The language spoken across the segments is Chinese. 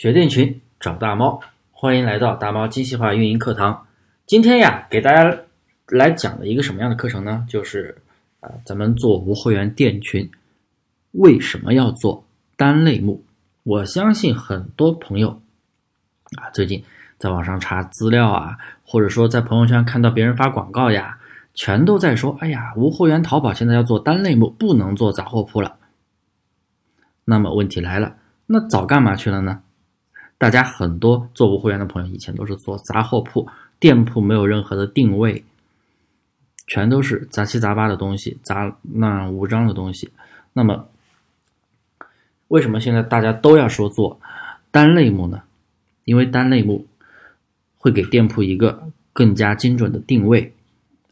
学店群找大猫，欢迎来到大猫精细化运营课堂。今天呀，给大家来讲的一个什么样的课程呢？就是啊，咱们做无货源店群，为什么要做单类目？我相信很多朋友啊，最近在网上查资料啊，或者说在朋友圈看到别人发广告呀，全都在说：“哎呀，无货源淘宝现在要做单类目，不能做杂货铺了。”那么问题来了，那早干嘛去了呢？大家很多做无会员的朋友，以前都是做杂货铺，店铺没有任何的定位，全都是杂七杂八的东西，杂乱无章的东西。那么，为什么现在大家都要说做单类目呢？因为单类目会给店铺一个更加精准的定位。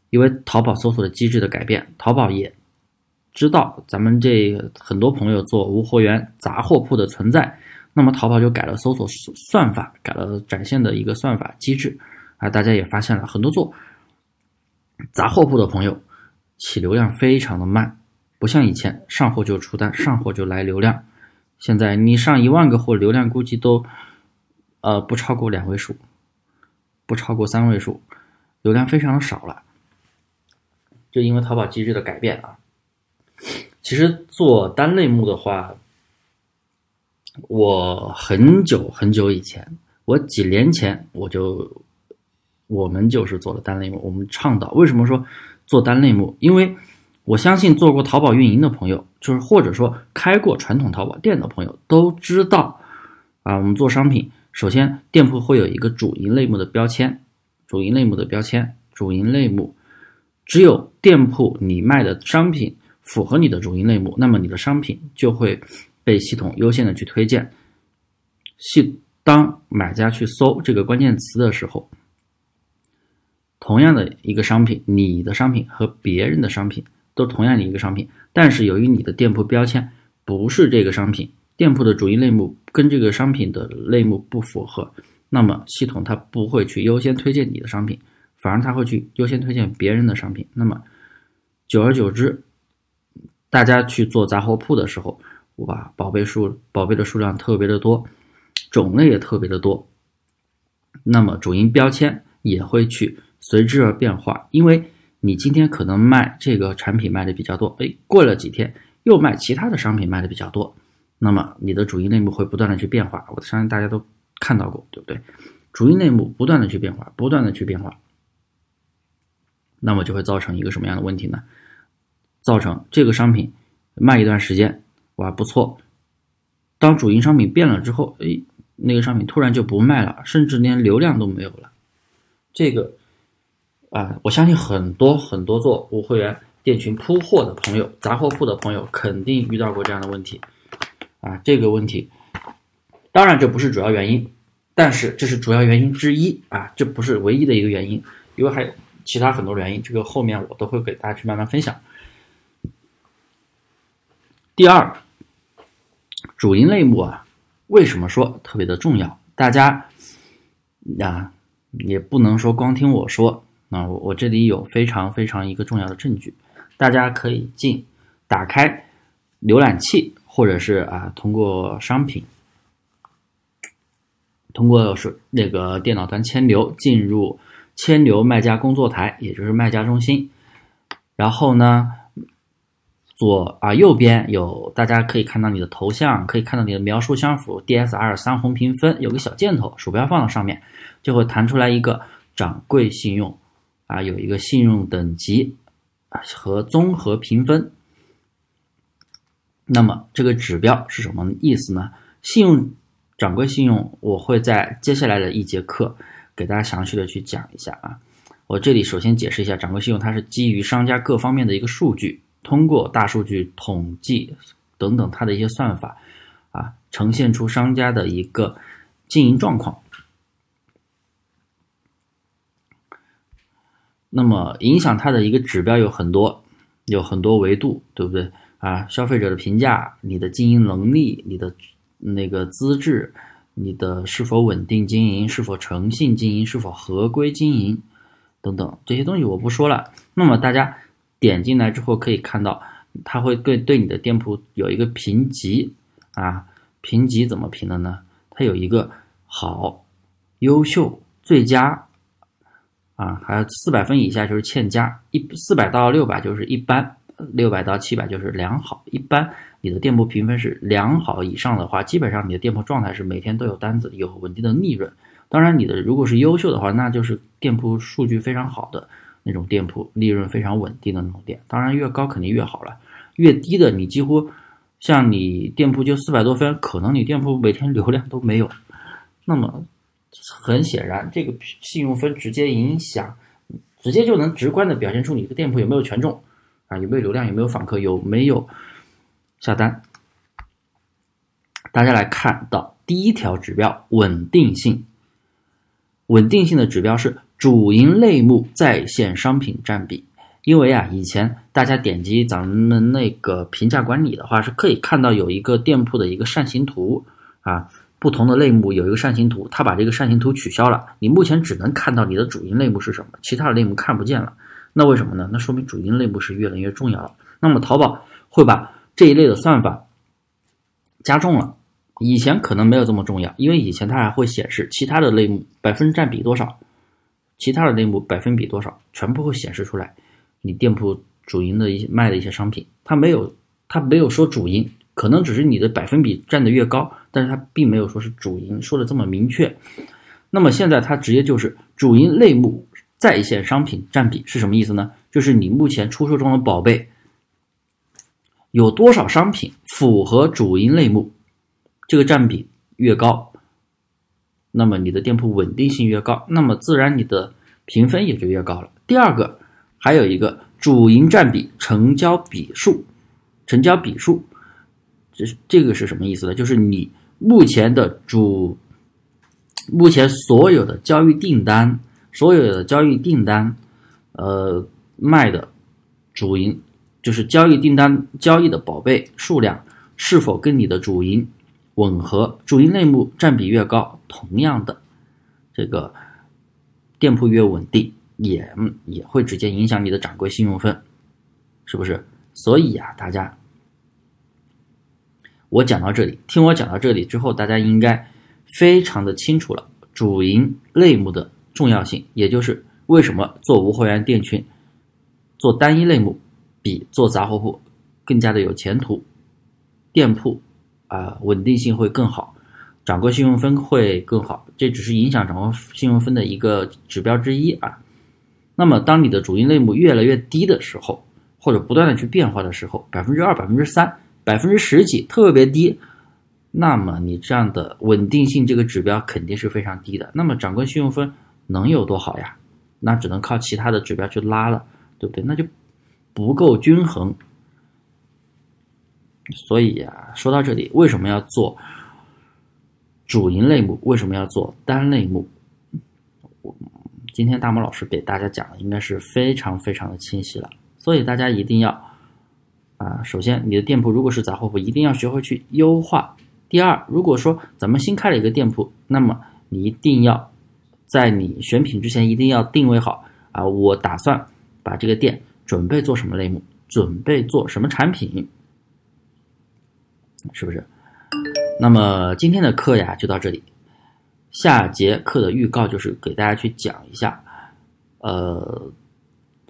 因为淘宝搜索的机制的改变，淘宝也知道咱们这很多朋友做无货源杂货铺的存在。那么淘宝就改了搜索算法，改了展现的一个算法机制啊，大家也发现了很多做杂货铺的朋友起流量非常的慢，不像以前上货就出单，上货就来流量。现在你上一万个货，流量估计都呃不超过两位数，不超过三位数，流量非常的少了。就因为淘宝机制的改变啊，其实做单类目的话。我很久很久以前，我几年前我就，我们就是做了单类目。我们倡导为什么说做单类目？因为我相信做过淘宝运营的朋友，就是或者说开过传统淘宝店的朋友都知道啊。我们做商品，首先店铺会有一个主营类目的标签，主营类目的标签，主营类目，只有店铺你卖的商品符合你的主营类目，那么你的商品就会。被系统优先的去推荐，系当买家去搜这个关键词的时候，同样的一个商品，你的商品和别人的商品都同样的一个商品，但是由于你的店铺标签不是这个商品，店铺的主营类目跟这个商品的类目不符合，那么系统它不会去优先推荐你的商品，反而它会去优先推荐别人的商品。那么久而久之，大家去做杂货铺的时候。哇，宝贝数宝贝的数量特别的多，种类也特别的多，那么主营标签也会去随之而变化，因为你今天可能卖这个产品卖的比较多，哎，过了几天又卖其他的商品卖的比较多，那么你的主营类目会不断的去变化，我相信大家都看到过，对不对？主营类目不断的去变化，不断的去变化，那么就会造成一个什么样的问题呢？造成这个商品卖一段时间。哇，不错！当主营商品变了之后，哎，那个商品突然就不卖了，甚至连流量都没有了。这个啊，我相信很多很多做无会员店群铺货的朋友、杂货铺的朋友，肯定遇到过这样的问题啊。这个问题，当然这不是主要原因，但是这是主要原因之一啊，这不是唯一的一个原因，因为还有其他很多原因，这个后面我都会给大家去慢慢分享。第二。主营类目啊，为什么说特别的重要？大家啊，也不能说光听我说啊，我我这里有非常非常一个重要的证据，大家可以进打开浏览器，或者是啊通过商品，通过是那个电脑端千流进入千流卖家工作台，也就是卖家中心，然后呢。左啊，右边有大家可以看到你的头像，可以看到你的描述相符，DSR 三红评分，有个小箭头，鼠标放到上面，就会弹出来一个掌柜信用，啊，有一个信用等级和综合评分。那么这个指标是什么意思呢？信用掌柜信用，我会在接下来的一节课给大家详细的去讲一下啊。我这里首先解释一下，掌柜信用它是基于商家各方面的一个数据。通过大数据统计等等，它的一些算法啊，呈现出商家的一个经营状况。那么，影响它的一个指标有很多，有很多维度，对不对啊？消费者的评价、你的经营能力、你的那个资质、你的是否稳定经营、是否诚信经营、是否合规经营等等这些东西，我不说了。那么大家。点进来之后可以看到，它会对对你的店铺有一个评级啊，评级怎么评的呢？它有一个好、优秀、最佳，啊，还有四百分以下就是欠佳，一四百到六百就是一般，六百到七百就是良好。一般你的店铺评分是良好以上的话，基本上你的店铺状态是每天都有单子，有稳定的利润。当然，你的如果是优秀的话，那就是店铺数据非常好的那种店铺，利润非常稳定的那种店。当然，越高肯定越好了，越低的你几乎像你店铺就四百多分，可能你店铺每天流量都没有。那么很显然，这个信用分直接影响，直接就能直观的表现出你的店铺有没有权重啊，有没有流量，有没有访客，有没有下单。大家来看到第一条指标稳定性。稳定性的指标是主营类目在线商品占比，因为啊，以前大家点击咱们那个评价管理的话，是可以看到有一个店铺的一个扇形图啊，不同的类目有一个扇形图，它把这个扇形图取消了，你目前只能看到你的主营类目是什么，其他的类目看不见了。那为什么呢？那说明主营类目是越来越重要了。那么淘宝会把这一类的算法加重了。以前可能没有这么重要，因为以前它还会显示其他的类目百分占比多少，其他的类目百分比多少，全部会显示出来。你店铺主营的一些卖的一些商品，它没有，它没有说主营，可能只是你的百分比占的越高，但是它并没有说是主营说的这么明确。那么现在它直接就是主营类目在线商品占比是什么意思呢？就是你目前出售中的宝贝有多少商品符合主营类目。这个占比越高，那么你的店铺稳定性越高，那么自然你的评分也就越高了。第二个，还有一个主营占比成交笔数，成交笔数，这这个是什么意思呢？就是你目前的主，目前所有的交易订单，所有的交易订单，呃，卖的主营就是交易订单交易的宝贝数量是否跟你的主营。吻合主营类目占比越高，同样的，这个店铺越稳定，也也会直接影响你的掌柜信用分，是不是？所以啊，大家，我讲到这里，听我讲到这里之后，大家应该非常的清楚了主营类目的重要性，也就是为什么做无货源店群，做单一类目比做杂货铺更加的有前途，店铺。啊，稳定性会更好，掌柜信用分会更好，这只是影响掌柜信用分的一个指标之一啊。那么，当你的主营类目越来越低的时候，或者不断的去变化的时候，百分之二、百分之三、百分之十几，特别低，那么你这样的稳定性这个指标肯定是非常低的。那么，掌柜信用分能有多好呀？那只能靠其他的指标去拉了，对不对？那就不够均衡。所以啊，说到这里，为什么要做主营类目？为什么要做单类目？我今天大毛老师给大家讲的应该是非常非常的清晰了。所以大家一定要啊，首先你的店铺如果是杂货铺，一定要学会去优化。第二，如果说咱们新开了一个店铺，那么你一定要在你选品之前，一定要定位好啊，我打算把这个店准备做什么类目，准备做什么产品。是不是？那么今天的课呀就到这里，下节课的预告就是给大家去讲一下，呃，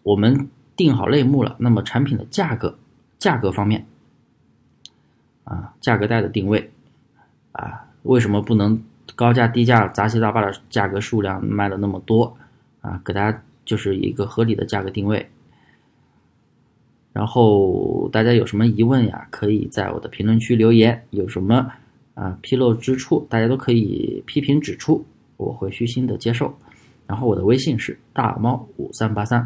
我们定好类目了，那么产品的价格，价格方面，啊，价格带的定位，啊，为什么不能高价低价杂七杂八的价格数量卖的那么多？啊，给大家就是一个合理的价格定位。然后大家有什么疑问呀？可以在我的评论区留言，有什么啊纰漏之处，大家都可以批评指出，我会虚心的接受。然后我的微信是大猫五三八三，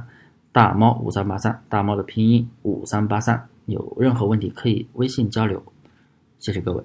大猫五三八三，大猫的拼音五三八三，有任何问题可以微信交流。谢谢各位。